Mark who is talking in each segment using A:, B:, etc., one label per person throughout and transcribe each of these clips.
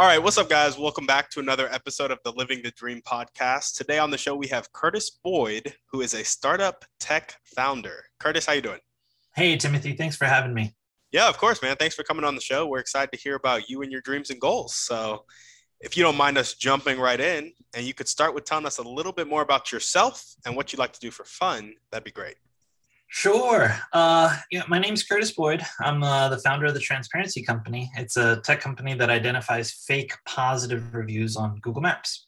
A: All right, what's up, guys? Welcome back to another episode of the Living the Dream podcast. Today on the show, we have Curtis Boyd, who is a startup tech founder. Curtis, how you doing?
B: Hey, Timothy. Thanks for having me.
A: Yeah, of course, man. Thanks for coming on the show. We're excited to hear about you and your dreams and goals. So, if you don't mind us jumping right in, and you could start with telling us a little bit more about yourself and what you like to do for fun, that'd be great.
B: Sure. Uh, yeah, my name's Curtis Boyd. I'm uh, the founder of the Transparency Company. It's a tech company that identifies fake positive reviews on Google Maps.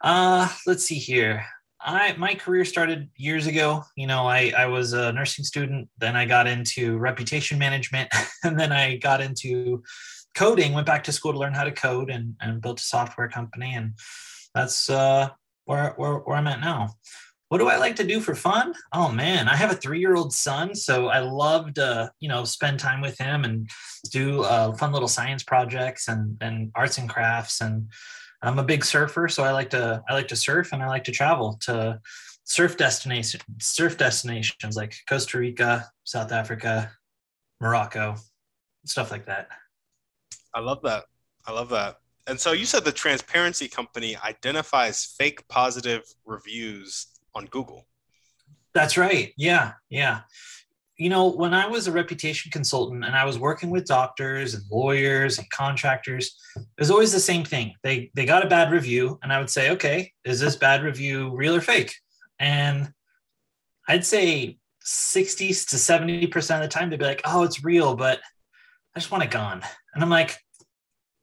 B: Uh, let's see here. I my career started years ago. You know, I I was a nursing student. Then I got into reputation management, and then I got into coding. Went back to school to learn how to code, and and built a software company. And that's uh, where where where I'm at now what do I like to do for fun? Oh man, I have a three-year-old son, so I love to, you know, spend time with him and do uh, fun little science projects and and arts and crafts. And I'm a big surfer, so I like to I like to surf and I like to travel to surf destination surf destinations like Costa Rica, South Africa, Morocco, stuff like that.
A: I love that. I love that. And so you said the transparency company identifies fake positive reviews on Google.
B: That's right. Yeah. Yeah. You know, when I was a reputation consultant and I was working with doctors and lawyers and contractors, it was always the same thing. They they got a bad review and I would say, "Okay, is this bad review real or fake?" And I'd say 60 to 70% of the time they'd be like, "Oh, it's real, but I just want it gone." And I'm like,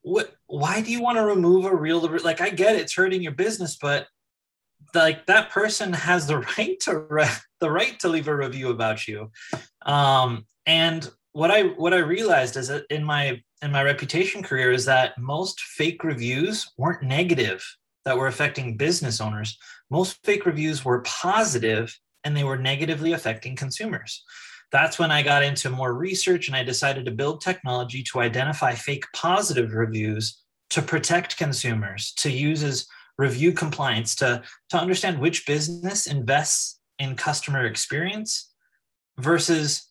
B: "What why do you want to remove a real like I get it, it's hurting your business, but like that person has the right to re- the right to leave a review about you. Um, and what i what i realized is that in my in my reputation career is that most fake reviews weren't negative that were affecting business owners. Most fake reviews were positive and they were negatively affecting consumers. That's when i got into more research and i decided to build technology to identify fake positive reviews to protect consumers to use as review compliance to, to understand which business invests in customer experience versus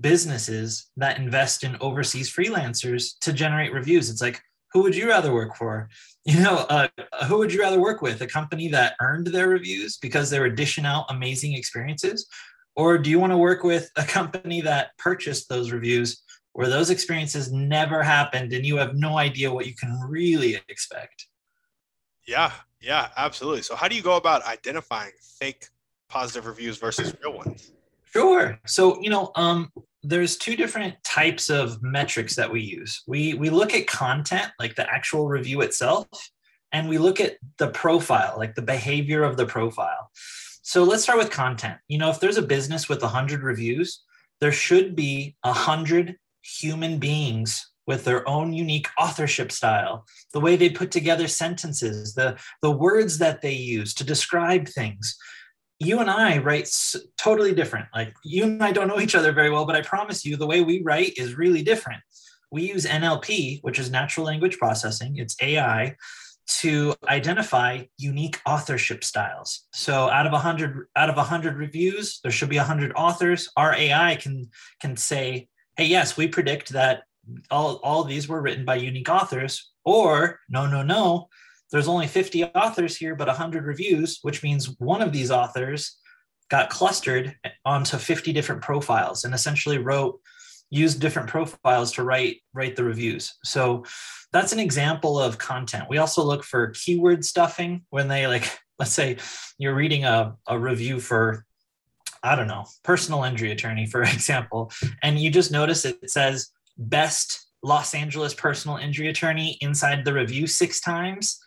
B: businesses that invest in overseas freelancers to generate reviews. It's like, who would you rather work for? You know, uh, who would you rather work with? A company that earned their reviews because they were dishing out amazing experiences? Or do you want to work with a company that purchased those reviews where those experiences never happened and you have no idea what you can really expect?
A: Yeah, yeah, absolutely. So, how do you go about identifying fake positive reviews versus real ones?
B: Sure. So, you know, um, there's two different types of metrics that we use. We we look at content, like the actual review itself, and we look at the profile, like the behavior of the profile. So let's start with content. You know, if there's a business with 100 reviews, there should be 100 human beings with their own unique authorship style, the way they put together sentences, the, the words that they use to describe things. You and I write totally different. Like you and I don't know each other very well, but I promise you the way we write is really different. We use NLP, which is natural language processing, it's AI, to identify unique authorship styles. So out of 100 out of 100 reviews, there should be 100 authors. Our AI can can say, "Hey, yes, we predict that all, all these were written by unique authors or no no no there's only 50 authors here but 100 reviews which means one of these authors got clustered onto 50 different profiles and essentially wrote used different profiles to write write the reviews. So that's an example of content. We also look for keyword stuffing when they like let's say you're reading a, a review for i don't know personal injury attorney for example and you just notice it says best Los Angeles personal injury attorney inside the review six times,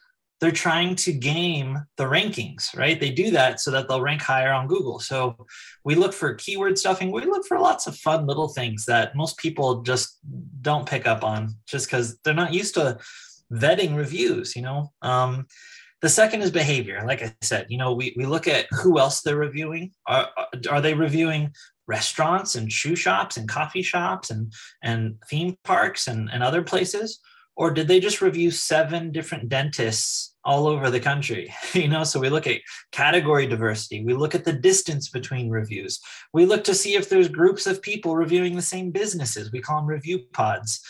B: they're trying to game the rankings, right? They do that so that they'll rank higher on Google. So we look for keyword stuffing. We look for lots of fun little things that most people just don't pick up on just because they're not used to vetting reviews, you know? Um, the second is behavior. Like I said, you know, we, we look at who else they're reviewing. Are, are they reviewing restaurants and shoe shops and coffee shops and, and theme parks and, and other places? or did they just review seven different dentists all over the country? You know so we look at category diversity. We look at the distance between reviews. We look to see if there's groups of people reviewing the same businesses. We call them review pods.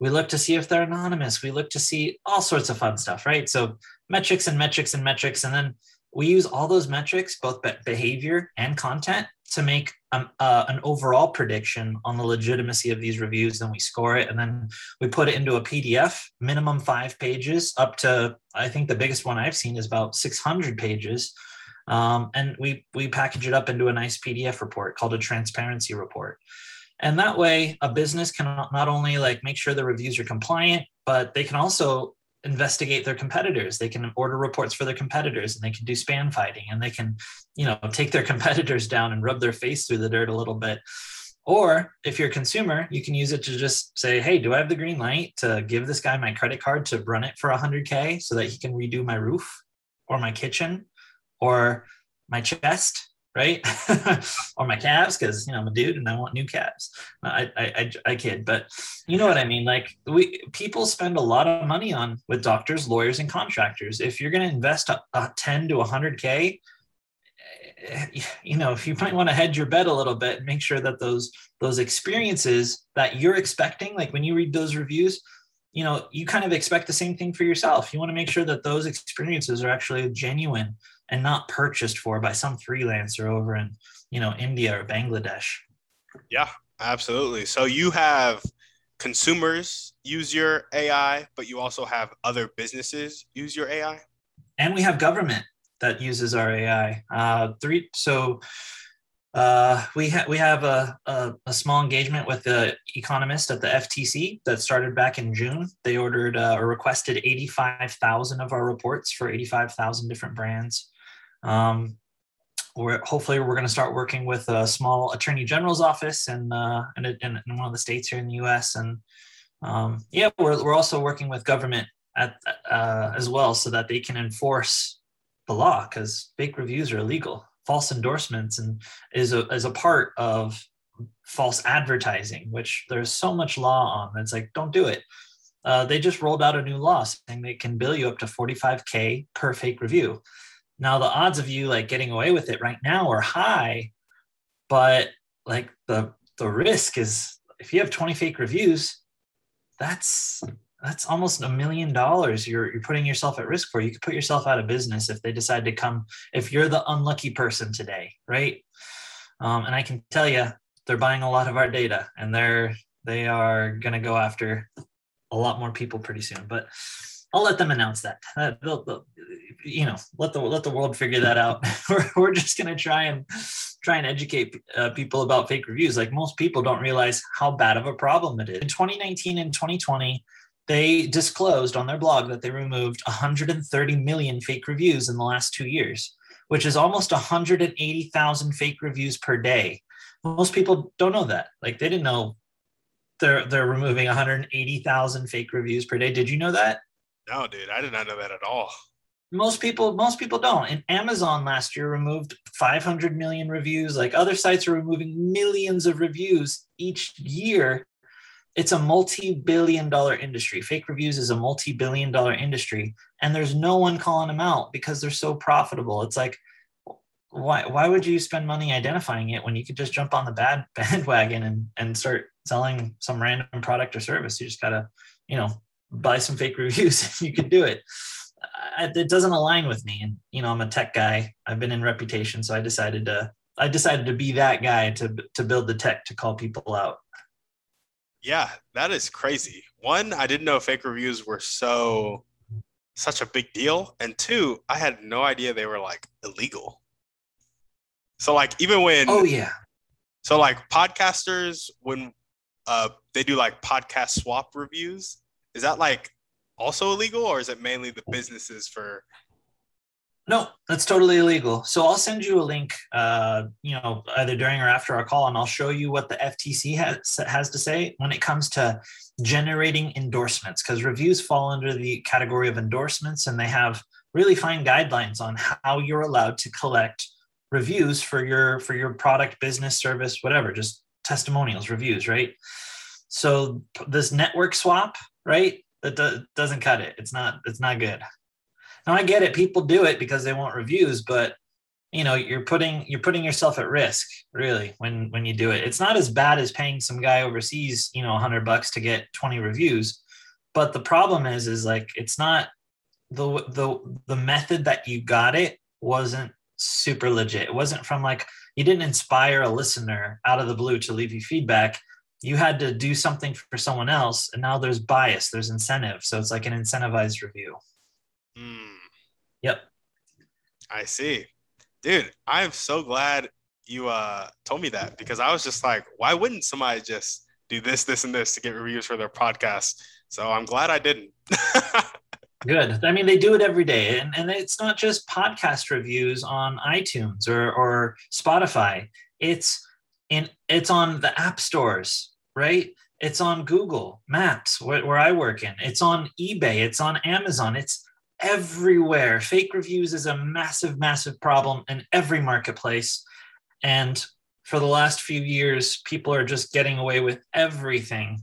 B: We look to see if they're anonymous. We look to see all sorts of fun stuff right? So metrics and metrics and metrics. And then we use all those metrics both behavior and content to make um, uh, an overall prediction on the legitimacy of these reviews. Then we score it, and then we put it into a PDF, minimum five pages, up to I think the biggest one I've seen is about 600 pages. Um, and we we package it up into a nice PDF report called a transparency report. And that way, a business can not only like make sure the reviews are compliant, but they can also investigate their competitors. They can order reports for their competitors and they can do spam fighting and they can you know take their competitors down and rub their face through the dirt a little bit. Or if you're a consumer you can use it to just say hey do i have the green light to give this guy my credit card to run it for 100k so that he can redo my roof or my kitchen or my chest right? or my calves, because you know I'm a dude and I want new calves. I, I, I I kid, but you know what I mean. Like we people spend a lot of money on with doctors, lawyers, and contractors. If you're going to invest a, a 10 to 100k, eh, you know, if you might want to hedge your bet a little bit, and make sure that those those experiences that you're expecting, like when you read those reviews, you know, you kind of expect the same thing for yourself. You want to make sure that those experiences are actually genuine and not purchased for by some freelancer over in you know India or Bangladesh.
A: Yeah, absolutely. So you have consumers use your AI, but you also have other businesses use your AI.
B: And we have government that uses our AI. Uh, three. So uh, we have we have a, a, a, small engagement with the economist at the FTC that started back in June. They ordered uh, or requested eighty five thousand of our reports for eighty five thousand different brands. Um, we're hopefully we're going to start working with a small attorney general's office in, uh, in, in, in one of the states here in the U.S. And um, yeah, we're we're also working with government at uh, as well so that they can enforce the law because fake reviews are illegal. False endorsements and is a is a part of false advertising, which there's so much law on. It's like don't do it. Uh, they just rolled out a new law saying they can bill you up to 45k per fake review. Now the odds of you like getting away with it right now are high, but like the the risk is if you have 20 fake reviews, that's that's almost a million dollars you're you're putting yourself at risk for. You could put yourself out of business if they decide to come if you're the unlucky person today, right? Um, and I can tell you they're buying a lot of our data and they're they are going to go after a lot more people pretty soon. But I'll let them announce that. Uh, they'll, they'll, you know, let the let the world figure that out. we're, we're just gonna try and try and educate uh, people about fake reviews. Like most people don't realize how bad of a problem it is. In 2019 and 2020, they disclosed on their blog that they removed 130 million fake reviews in the last two years, which is almost 180,000 fake reviews per day. Most people don't know that. Like they didn't know they're they're removing 180,000 fake reviews per day. Did you know that?
A: No, dude, I did not know that at all.
B: Most people, most people don't. And Amazon last year removed 500 million reviews. Like other sites are removing millions of reviews each year. It's a multi-billion-dollar industry. Fake reviews is a multi-billion-dollar industry, and there's no one calling them out because they're so profitable. It's like, why why would you spend money identifying it when you could just jump on the bad bandwagon and and start selling some random product or service? You just gotta, you know, buy some fake reviews if you can do it. It doesn't align with me. And you know i'm a tech guy. I've been in reputation. So i decided to i decided to be that guy to to build the tech to call people out.
A: Yeah that is crazy. One i didn't know fake reviews were so such a big deal. And two i had no idea they were like illegal. So like even when
B: oh yeah.
A: so like podcasters when uh they do like podcast swap reviews is that like also illegal, or is it mainly the businesses for?
B: No, that's totally illegal. So I'll send you a link, uh, you know, either during or after our call, and I'll show you what the FTC has has to say when it comes to generating endorsements, because reviews fall under the category of endorsements, and they have really fine guidelines on how you're allowed to collect reviews for your for your product, business, service, whatever, just testimonials, reviews, right? So this network swap, right? That do, doesn't cut it. It's not it's not good. Now I get it. People do it because they want reviews, but you know you're putting you're putting yourself at risk really when when you do it. It's not as bad as paying some guy overseas, you know, 100 bucks to get 20 reviews, but the problem is is like it's not the the the method that you got it wasn't super legit. It wasn't from like you didn't inspire a listener out of the blue to leave you feedback. You had to do something for someone else, and now there's bias, there's incentive. So it's like an incentivized review.
A: Mm,
B: Yep.
A: I see, dude. I am so glad you uh told me that because I was just like, why wouldn't somebody just do this, this, and this to get reviews for their podcast? So I'm glad I didn't.
B: Good. I mean, they do it every day. And, and it's not just podcast reviews on iTunes or, or Spotify. It's in it's on the app stores, right? It's on Google Maps, where, where I work in. It's on eBay. It's on Amazon. It's everywhere. Fake reviews is a massive, massive problem in every marketplace. And for the last few years, people are just getting away with everything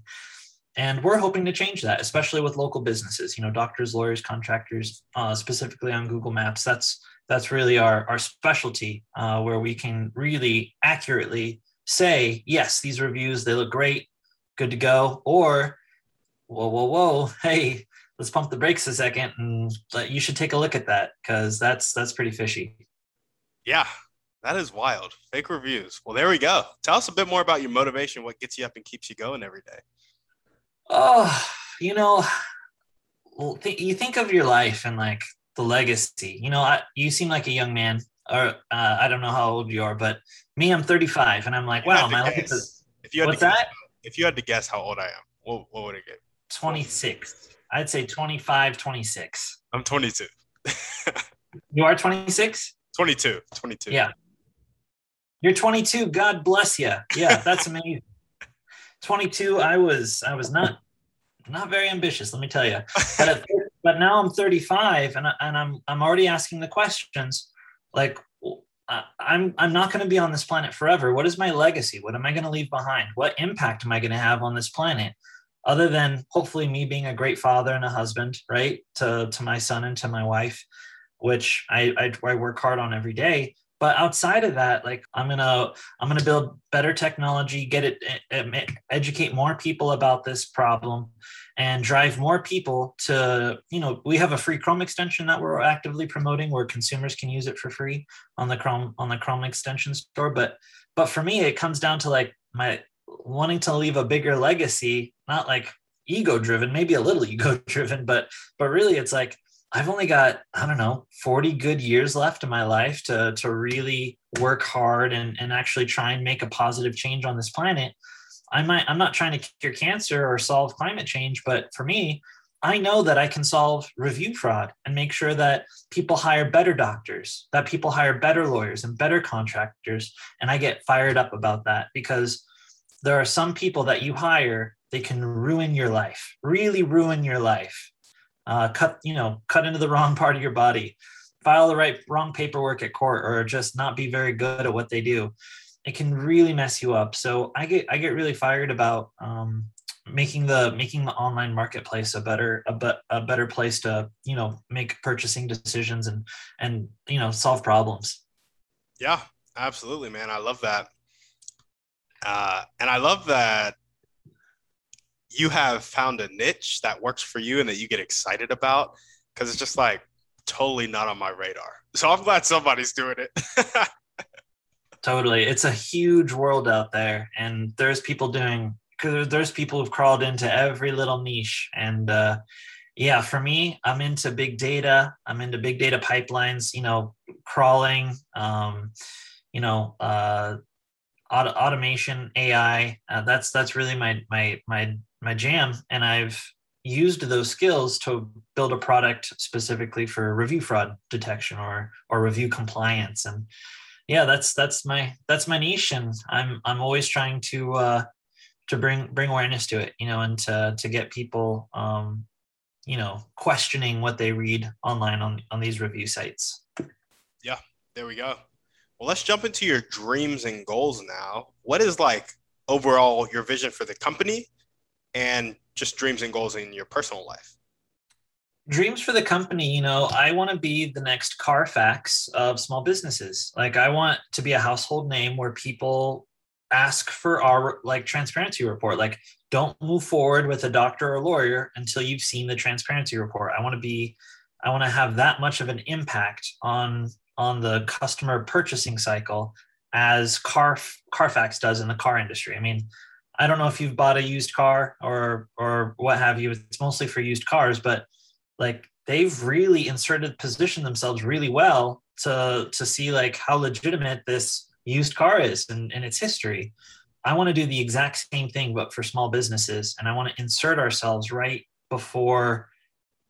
B: and we're hoping to change that especially with local businesses you know doctors lawyers contractors uh, specifically on google maps that's that's really our our specialty uh, where we can really accurately say yes these reviews they look great good to go. Or whoa whoa whoa hey let's pump the brakes a second and you should take a look at that because that's that's pretty fishy.
A: Yeah that is wild. Fake reviews. Well there we go. Tell us a bit more about your motivation what gets you up and keeps you going every day.
B: Oh, you know, well, th- you think of your life and like the legacy. You know, I, you seem like a young man, or uh, I don't know how old you are, but me, I'm 35, and I'm like, wow, my life is
A: If you had
B: what's
A: to guess,
B: that?
A: if you had to guess how old I am, what, what would it get?
B: 26. I'd say 25, 26.
A: I'm 22.
B: You are 26.
A: 22. 22.
B: Yeah. You're 22. God bless you. Yeah, that's amazing. 22. I was I was not not very ambitious, let me tell you. But at, but now I'm 35, and I, and I'm I'm already asking the questions like. I'm I'm not going to be on this planet forever. What is my legacy? What am I going to leave behind? What impact am I going to have on this planet? Other than hopefully me being a great father and a husband, right? To to my son and to my wife, which I, I, I work hard on every day. But outside of that, like I'm gonna I'm gonna build better technology, get it, educate more people about this problem, and drive more people to you know we have a free Chrome extension that we're actively promoting where consumers can use it for free on the Chrome on the Chrome extension store. But but for me, it comes down to like my wanting to leave a bigger legacy, not like ego driven, maybe a little ego driven, but but really it's like I've only got, I don't know, 40 good years left in my life to, to really work hard and, and actually try and make a positive change on this planet. I might, I'm not trying to cure cancer or solve climate change, but for me, I know that I can solve review fraud and make sure that people hire better doctors, that people hire better lawyers and better contractors. And I get fired up about that because there are some people that you hire, they can ruin your life, really ruin your life uh, cut you know cut into the wrong part of your body file the right wrong paperwork at court or just not be very good at what they do it can really mess you up so i get i get really fired about um, making the making the online marketplace a better a, be, a better place to you know make purchasing decisions and and you know solve problems
A: Yeah, absolutely, man. I love that. Uh, and I love that you have found a niche that works for you and that you get excited about because it's just like totally not on my radar. So I'm glad somebody's doing it.
B: totally. It's a huge world out there and there's people doing because there's people who've crawled into every little niche and uh, yeah for me i'm into big data. I'm into big data pipelines you know crawling um, you know uh, auto- automation ai uh, that's that's really my my my my jam and i've used those skills to build a product specifically for review fraud detection or or review compliance and yeah that's that's my that's my niche and i'm i'm always trying to uh to bring bring awareness to it you know and to to get people um you know questioning what they read online on on these review sites.
A: Yeah there we go. Well let's jump into your dreams and goals now. What is like overall your vision for the company and just dreams and goals in your personal life?
B: Dreams for the company, you know, I want to be the next Carfax of small businesses. Like I want to be a household name where people ask for our like transparency report. Like don't move forward with a doctor or lawyer until you've seen the transparency report. I want to be I want to have that much of an impact on on the customer purchasing cycle as Car Carfax does in the car industry. I mean, I don't know if you've bought a used car or or what have you. It's mostly for used cars, but like they've really inserted positioned themselves really well to to see like how legitimate this used car is and, and its history. I want to do the exact same thing, but for small businesses, and I want to insert ourselves right before,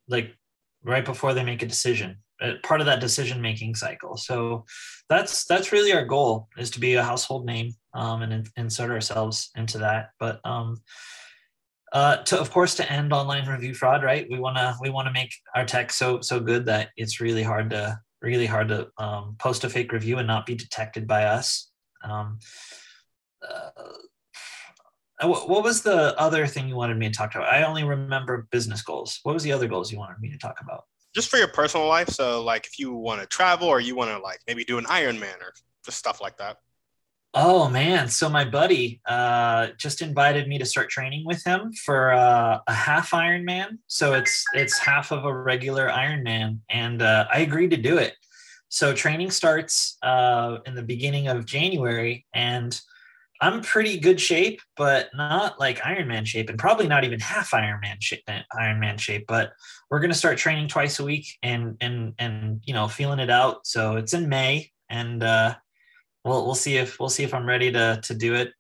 B: like, right before they make a decision, uh, part of that decision making cycle. So that's that's really our goal is to be a household name um, and in, insert ourselves into that. But um, uh, to of course to end online review fraud, right? We wanna we wanna make our tech so so good that it's really hard to really hard to um, post a fake review and not be detected by us. Um, uh, what was the other thing you wanted me to talk about? I only remember business goals. What was the other goals you wanted me to talk about?
A: Just for your personal life. So, like, if you want to travel or you want to like maybe do an Ironman or just stuff like that.
B: Oh man, so my buddy uh, just invited me to start training with him for uh, a half Ironman. So it's it's half of a regular Ironman, and uh, I agreed to do it. So training starts uh, in the beginning of January, and I'm pretty good shape, but not like Ironman shape, and probably not even half Ironman shape. Ironman shape, but we're gonna start training twice a week, and and and you know feeling it out. So it's in May, and uh, we'll we'll see if we'll see if I'm ready to to do it.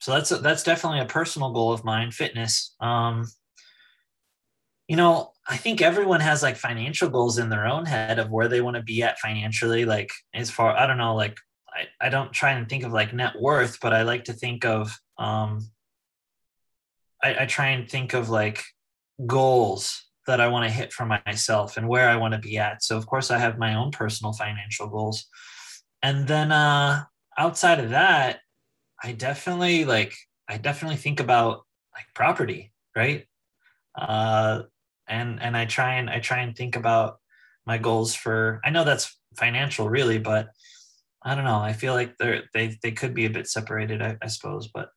B: So that's that's definitely a personal goal of mine, fitness. Um, you know, I think everyone has like financial goals in their own head of where they want to be at financially. Like as far I don't know, like I, I don't try and think of like net worth, but I like to think of um I, I try and think of like goals that I want to hit for myself and where I want to be at. So of course I have my own personal financial goals and then uh outside of that i definitely like i definitely think about like property right? Uh and and i try and i try and think about my goals for i know that's financial really but i don't know. I feel like they're they they could be a bit separated i, I suppose. But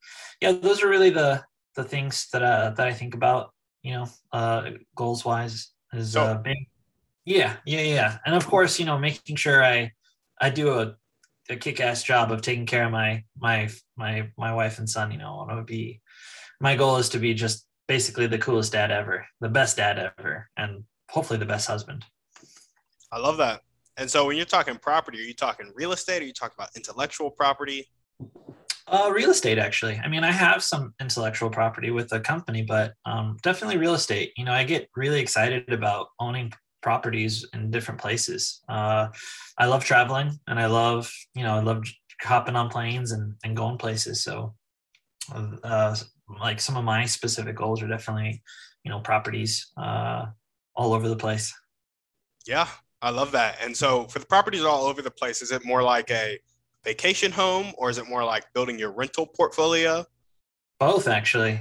B: yeah those are really the the things that uh that i think about you know uh goals wise is uh being yeah yeah yeah. And of course you know making sure i I do a, a kick-ass job of taking care of my my my my wife and son. You know, I want to be. My goal is to be just basically the coolest dad ever, the best dad ever, and hopefully the best husband.
A: I love that. And so, when you're talking property, are you talking real estate? Are you talking about intellectual property?
B: Uh, real estate, actually. I mean, I have some intellectual property with a company, but um, definitely real estate. You know, I get really excited about owning properties in different places. Uh, I love traveling and I love, you know, I love hopping on planes and, and going places. So, uh, like some of my specific goals are definitely, you know, properties uh, all over the place.
A: Yeah, I love that. And so, for the properties all over the place, is it more like a vacation home or is it more like building your rental portfolio?
B: Both, actually.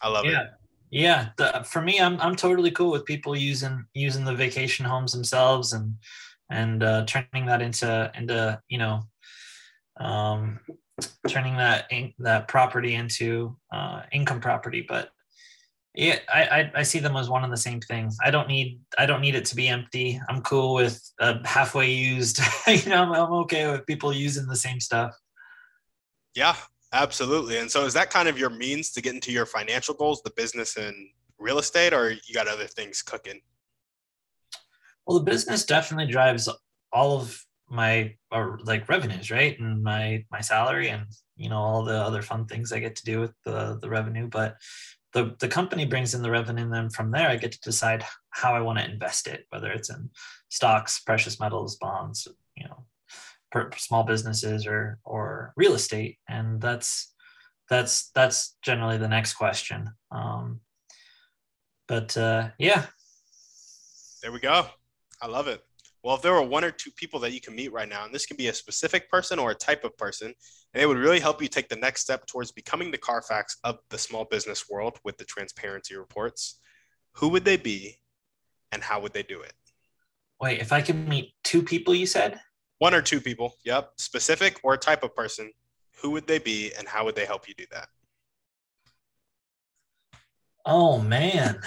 A: I love
B: yeah.
A: it.
B: Yeah, the, for me, I'm I'm totally cool with people using using the vacation homes themselves and and uh, turning that into into you know um, turning that in, that property into uh, income property. But yeah, I, I, I see them as one and the same thing. I don't need I don't need it to be empty. I'm cool with uh, halfway used. you know, I'm, I'm okay with people using the same stuff.
A: Yeah, Absolutely. And so is that kind of your means to get into your financial goals, the business and real estate, or you got other things cooking?
B: Well, the business definitely drives all of my or like revenues, right? And my my salary and you know all the other fun things I get to do with the the revenue. But the, the company brings in the revenue and then from there i get to decide how i want to invest it whether it's in stocks precious metals bonds you know small businesses or or real estate. And that's that's that's generally the next question. Um, but uh, yeah.
A: There we go. I love it. Well, if there were one or two people that you can meet right now, and this can be a specific person or a type of person, and it would really help you take the next step towards becoming the Carfax of the small business world with the transparency reports, who would they be and how would they do it?
B: Wait, if I can meet two people, you said?
A: One or two people, yep. Specific or type of person, who would they be and how would they help you do that?
B: Oh, man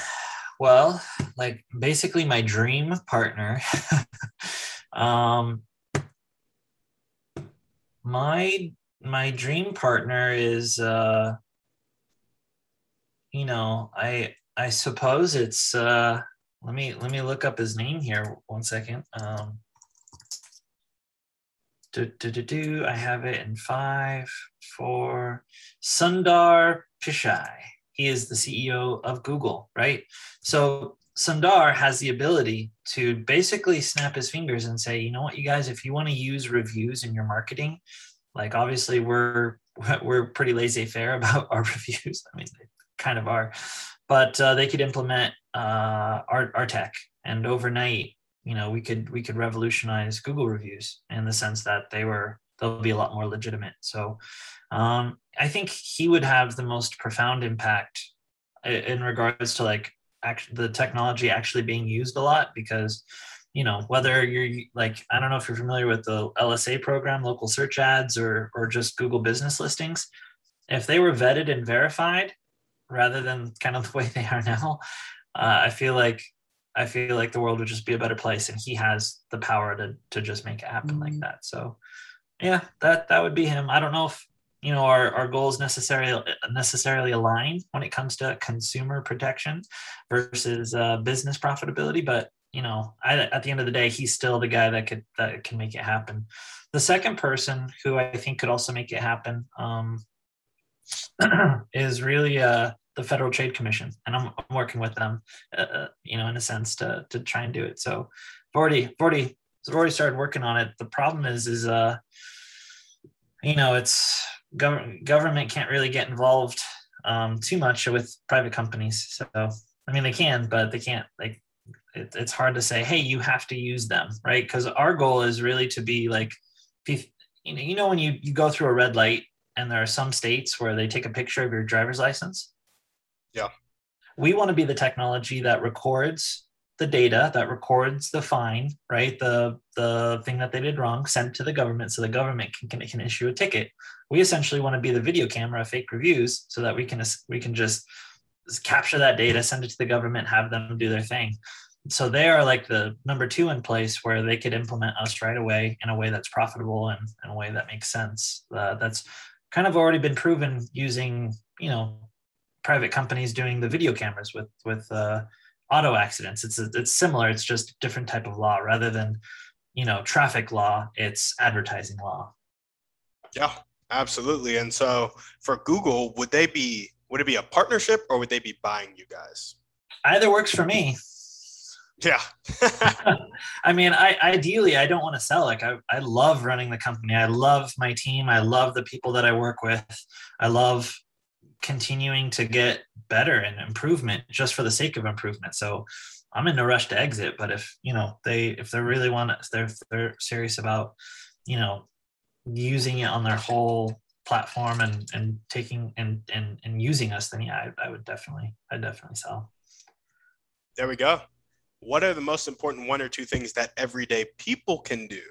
B: well like basically my dream partner um my my dream partner is uh you know i i suppose it's uh let me let me look up his name here one second um do, do, do, do. I have it in five, four. Sundar Pichai he is the CEO of Google, right? So Sundar has the ability to basically snap his fingers and say, you know what, you guys, if you want to use reviews in your marketing, like obviously we're we're pretty laissez-faire about our reviews. I mean, they kind of are, but uh, they could implement uh, our our tech, and overnight, you know, we could we could revolutionize Google reviews in the sense that they were they'll be a lot more legitimate. So um, I think he would have the most profound impact in regards to like act- the technology actually being used a lot because you know whether you're like i don't know if you're familiar with the lsa program local search ads or or just google business listings if they were vetted and verified rather than kind of the way they are now uh, i feel like i feel like the world would just be a better place and he has the power to to just make it happen mm-hmm. like that. So yeah that that would be him. I don't know if you know our, our goals necessarily necessarily align when it comes to consumer protection versus uh, business profitability but you know I, at the end of the day he's still the guy that could that can make it happen. The second person who i think could also make it happen um, is really uh, the federal trade commission and i'm, I'm working with them uh, uh, you know in a sense to to try and do it so i've already I've already I've already started working on it the problem is is uh you know it's government government can't really get involved um, too much with private companies. So I mean, they can, but they can't like. It, it's hard to say, hey, you have to use them, right? Because our goal is really to be like, you know, you know when you you go through a red light and there are some states where they take a picture of your driver's license.
A: Yeah.
B: We want to be the technology that records the data that records the fine, right? The the thing that they did wrong, sent to the government so the government can, can, can issue a ticket. We essentially want to be the video camera of fake reviews so that we can we can just capture that data, send it to the government, have them do their thing. So they are like the number two in place where they could implement us right away in a way that's profitable and in a way that makes sense. Uh, that's kind of already been proven using, you know, private companies doing the video cameras with with uh, auto accidents. It's it's similar. It's just a different type of law rather than you know traffic law. It's advertising law.
A: Yeah, absolutely. And so for Google, would they be would it be a partnership or would they be buying you guys?
B: Either works for me.
A: Yeah.
B: I mean, I ideally I don't want to sell. Like I, I love running the company. I love my team. I love the people that I work with. I love continuing to get better and improvement just for the sake of improvement. So I'm in no rush to exit, but if you know they if they really want to, they're they're serious about you know using it on their whole platform and and taking and and and using us, then yeah, I, I would definitely I definitely sell.
A: There we go. What are the most important one or two things that everyday people can do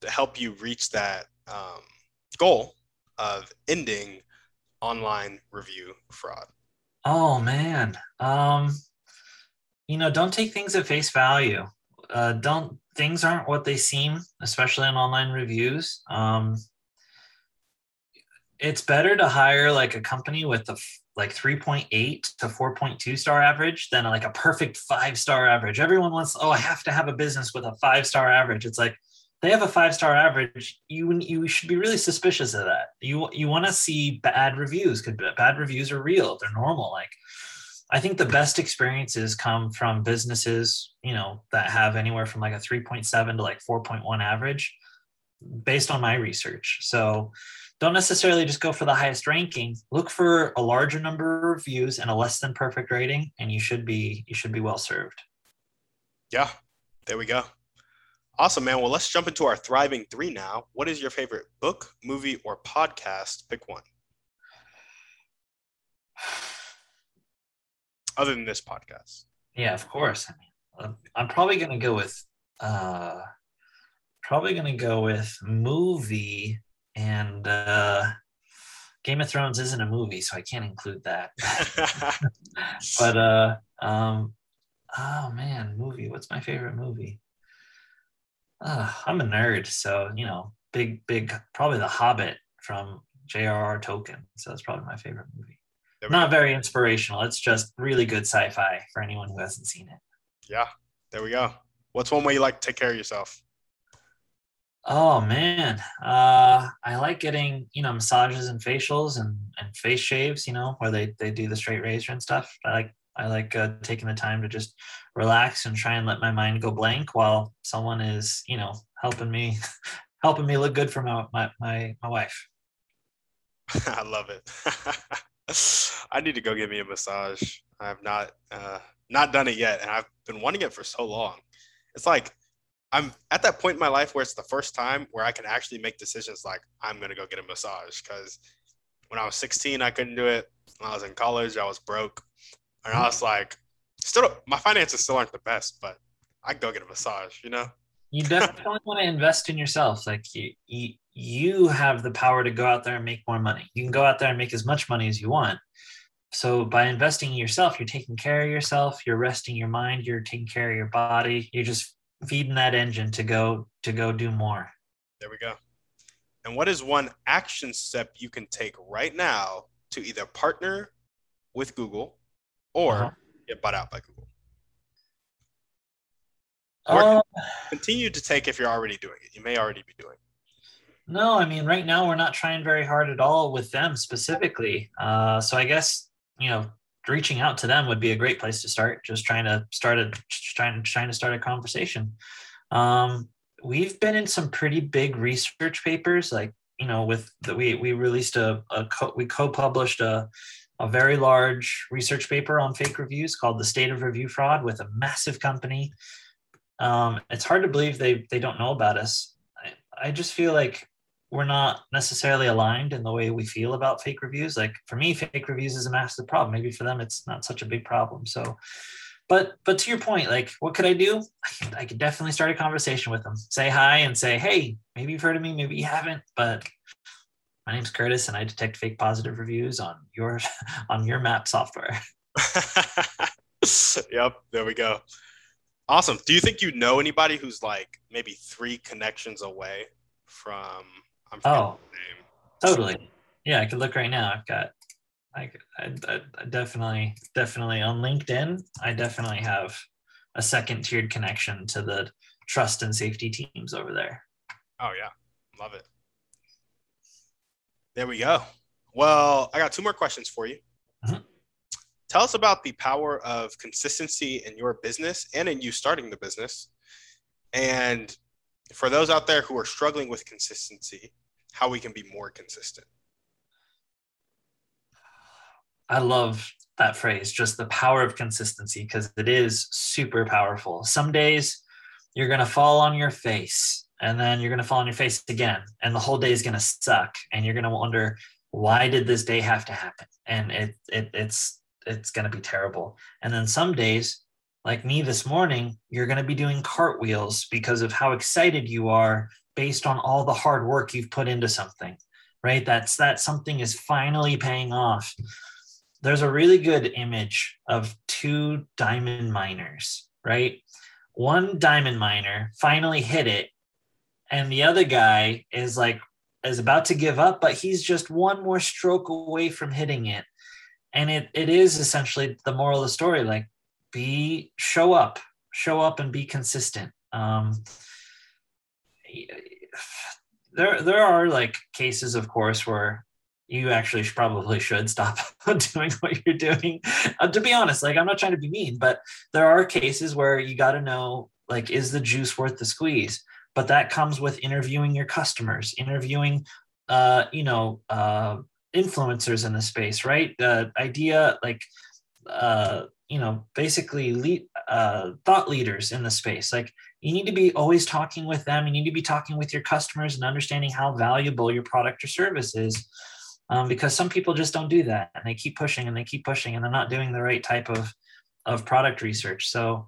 A: to help you reach that um, goal of ending online review fraud?
B: Oh man. Um you know, don't take things at face value. Uh don't things aren't what they seem, especially in online reviews. Um it's better to hire like a company with a like 3.8 to 4.2 star average than like a perfect five star average. Everyone wants, oh, I have to have a business with a five star average. It's like they have a five star average, you you should be really suspicious of that. You you want to see bad reviews because bad reviews are real. They're normal. Like I think the best experiences come from businesses, you know, that have anywhere from like a 3.7 to like 4.1 average based on my research. So don't necessarily just go for the highest ranking. Look for a larger number of reviews and a less than perfect rating and you should be you should be well served.
A: Yeah. There we go. Awesome, man. Well, let's jump into our thriving 3 now. What is your favorite book, movie, or podcast? Pick one. other than this podcast?
B: Yeah, of course. I mean, I'm probably going to go with uh, probably going to go with movie and uh, Game of Thrones isn't a movie, so I can't include that. but uh, um, oh man, movie. What's my favorite movie? Uh, I'm a nerd, so you know, big, big, probably The Hobbit from J.R.R. Tolkien. So that's probably my favorite movie not go. very inspirational. It's just really good sci-fi for anyone who hasn't seen it.
A: Yeah, there we go. What's one way you like to take care of yourself?
B: Oh man, uh, I like getting you know massages and facials and, and face shaves. You know where they they do the straight razor and stuff. I like I like uh, taking the time to just relax and try and let my mind go blank while someone is you know helping me helping me look good for my my my, my wife.
A: I love it. I need to go get me a massage. I have not uh, not done it yet, and I've been wanting it for so long. It's like I'm at that point in my life where it's the first time where I can actually make decisions like I'm gonna go get a massage because when I was 16 I couldn't do it. When I was in college I was broke, and I was like, still my finances still aren't the best, but I go get a massage, you know.
B: You definitely want to invest in yourself. Like you, you, you have the power to go out there and make more money. You can go out there and make as much money as you want. So by investing in yourself, you're taking care of yourself, you're resting your mind, you're taking care of your body, you're just feeding that engine to go to go do more.
A: There we go. And what is one action step you can take right now to either partner with Google or uh-huh. get bought out by Google? Or uh, continue to take if you're already doing it. You may already be doing it.
B: No, I mean, right now we're not trying very hard at all with them specifically. Uh, so I guess you know, reaching out to them would be a great place to start. Just trying to start a trying trying to start a conversation. Um, we've been in some pretty big research papers, like you know, with the, we we released a, a co- we co-published a a very large research paper on fake reviews called "The State of Review Fraud" with a massive company. Um, it's hard to believe they they don't know about us. I, I just feel like we're not necessarily aligned in the way we feel about fake reviews. Like for me, fake reviews is a massive problem. Maybe for them, it's not such a big problem. So, but but to your point, like what could I do? I could, I could definitely start a conversation with them. Say hi and say, hey, maybe you've heard of me, maybe you haven't, but my name's Curtis, and I detect fake positive reviews on your on your map software.
A: yep, there we go. Awesome. Do you think you know anybody who's like maybe three connections away from
B: I'm oh, totally. Yeah, I could look right now. I've got, I, I, I definitely, definitely on LinkedIn. I definitely have a second tiered connection to the trust and safety teams over there.
A: Oh yeah, love it. There we go. Well, I got two more questions for you. Mm-hmm. Tell us about the power of consistency in your business and in you starting the business. And for those out there who are struggling with consistency, how we can be more consistent.
B: I love that phrase, just the power of consistency, because it is super powerful. Some days you're going to fall on your face and then you're going to fall on your face again, and the whole day is going to suck. And you're going to wonder, why did this day have to happen? And it, it it's, it's going to be terrible. And then some days, like me this morning, you're going to be doing cartwheels because of how excited you are based on all the hard work you've put into something, right? That's that something is finally paying off. There's a really good image of two diamond miners, right? One diamond miner finally hit it, and the other guy is like is about to give up, but he's just one more stroke away from hitting it. And it it is essentially the moral of the story, like be show up, show up and be consistent. Um, there there are like cases of course where you actually probably should stop doing what you're doing. Uh, to be honest, like I'm not trying to be mean, but there are cases where you got to know like is the juice worth the squeeze? But that comes with interviewing your customers, interviewing uh, you know, uh, influencers in the space, right? The idea like uh, you know, basically lead, uh, thought leaders in the space. Like you need to be always talking with them. You need to be talking with your customers and understanding how valuable your product or service is. Um, because some people just don't do that and they keep pushing and they keep pushing and they're not doing the right type of, of product research. So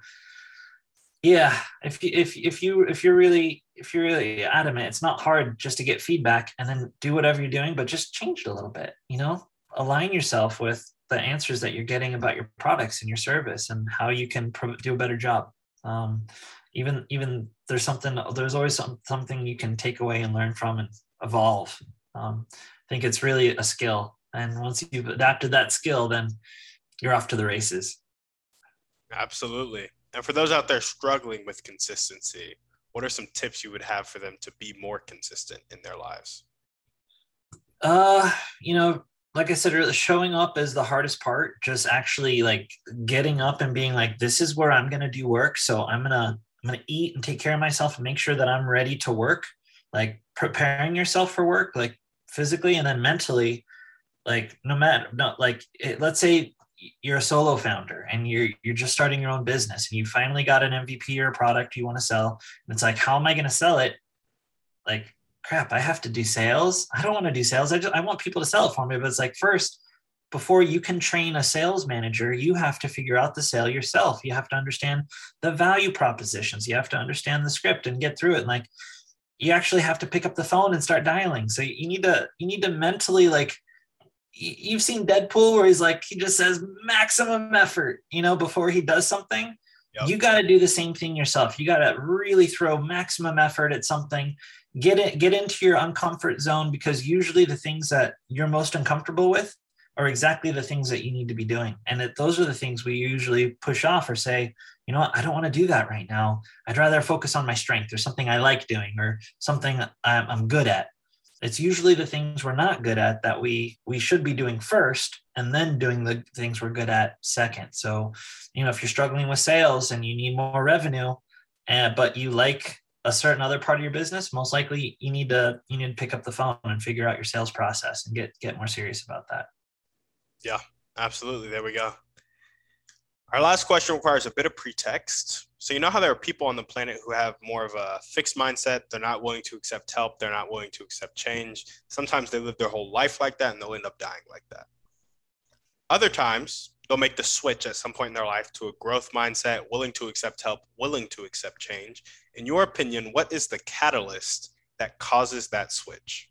B: yeah, if you, if, if you, if you're really, if you're really adamant, it's not hard just to get feedback and then do whatever you're doing, but just change it a little bit, you know, align yourself with the answers that you're getting about your products and your service and how you can do a better job. Um, even even there's something there's always some, something you can take away and learn from and evolve. Um, I think it's really a skill, and once you've adapted that skill, then you're off to the races.
A: Absolutely. And for those out there struggling with consistency, what are some tips you would have for them to be more consistent in their lives?
B: Uh, you know, like I said, earlier, showing up is the hardest part. Just actually like getting up and being like, this is where I'm gonna do work. So I'm gonna I'm gonna eat and take care of myself and make sure that I'm ready to work. Like preparing yourself for work, like physically and then mentally. Like no matter no like it, let's say you're a solo founder and you're you're just starting your own business and you finally got an MVP or a product you want to sell and it's like how am I going to sell it like crap, I have to do sales. I don't want to do sales. I just I want people to sell it for me. But it's like first, before you can train a sales manager, you have to figure out the sale yourself. You have to understand the value propositions. You have to understand the script and get through it. And like you actually have to pick up the phone and start dialing. So you need to you need to mentally like you've seen Deadpool where he's like he just says maximum effort, you know, before he does something. Yep. You got to do the same thing yourself. You got to really throw maximum effort at something get it get into your uncomfort zone because usually the things that you're most uncomfortable with are exactly the things that you need to be doing and that those are the things we usually push off or say you know what i don't want to do that right now i'd rather focus on my strength or something i like doing or something i'm, I'm good at it's usually the things we're not good at that we we should be doing first and then doing the things we're good at second so you know if you're struggling with sales and you need more revenue and but you like a certain other part of your business, most likely you need to you need to pick up the phone and figure out your sales process and get get more serious about that.
A: Yeah, absolutely. There we go. Our last question requires a bit of pretext. So you know how there are people on the planet who have more of a fixed mindset. They're not willing to accept help. They're not willing to accept change. Sometimes they live their whole life like that and they'll end up dying like that. Other times, they'll make the switch at some point in their life to a growth mindset, willing to accept help, willing to accept change. In your opinion, what is the catalyst that causes that switch?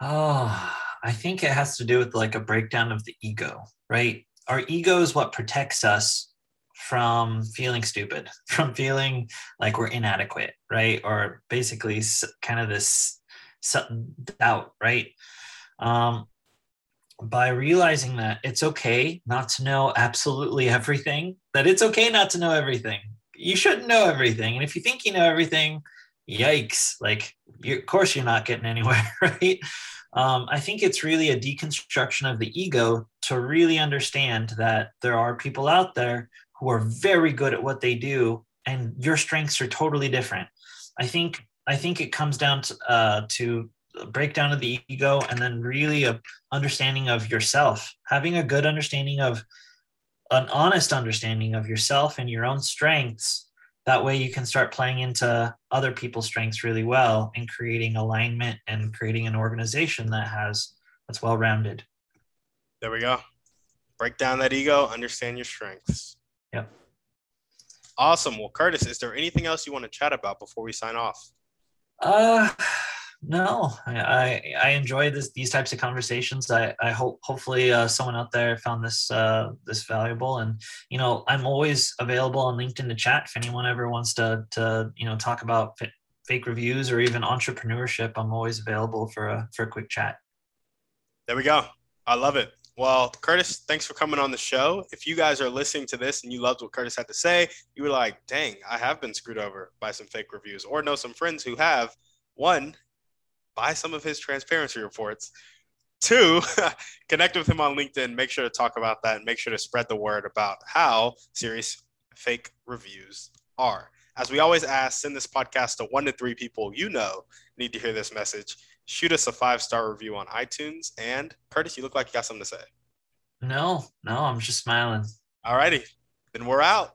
B: Oh, I think it has to do with like a breakdown of the ego, right? Our ego is what protects us from feeling stupid, from feeling like we're inadequate, right? Or basically kind of this doubt, right? Um, by realizing that it's okay not to know absolutely everything, that it's okay not to know everything. You shouldn't know everything. And if you think you know everything, yikes, like, you, of course, you're not getting anywhere, right? Um, I think it's really a deconstruction of the ego to really understand that there are people out there who are very good at what they do and your strengths are totally different. I think i think it comes down to, uh, to a breakdown of the ego and then really a understanding of yourself. Having a good understanding of an honest understanding of yourself and your own strengths that way you can start playing into other people's strengths really well and creating alignment and creating an organization that has that's well rounded
A: there we go break down that ego understand your strengths
B: Yep.
A: Awesome. Well, Curtis, is there anything else you want to chat about before we sign off?
B: Uh, no. I I, enjoy this these types of conversations. I I hope hopefully uh, someone out there found this uh, this valuable. And you know, I'm always available on LinkedIn to chat if anyone ever wants to to you know talk about f- fake reviews or even entrepreneurship. I'm always available for a for a quick chat.
A: There we go. I love it. Well, Curtis, thanks for coming on the show. If you guys are listening to this and you loved what Curtis had to say, you were like, dang, I have been screwed over by some fake reviews, or know some friends who have. One, buy some of his transparency reports. Two, connect with him on LinkedIn. Make sure to talk about that and make sure to spread the word about how serious fake reviews are. As we always ask, send this podcast to one to three people you know need to hear this message. Shoot us a five star review on iTunes. And Curtis, you look like you got something to say.
B: No, no, I'm just smiling.
A: All righty, then we're out.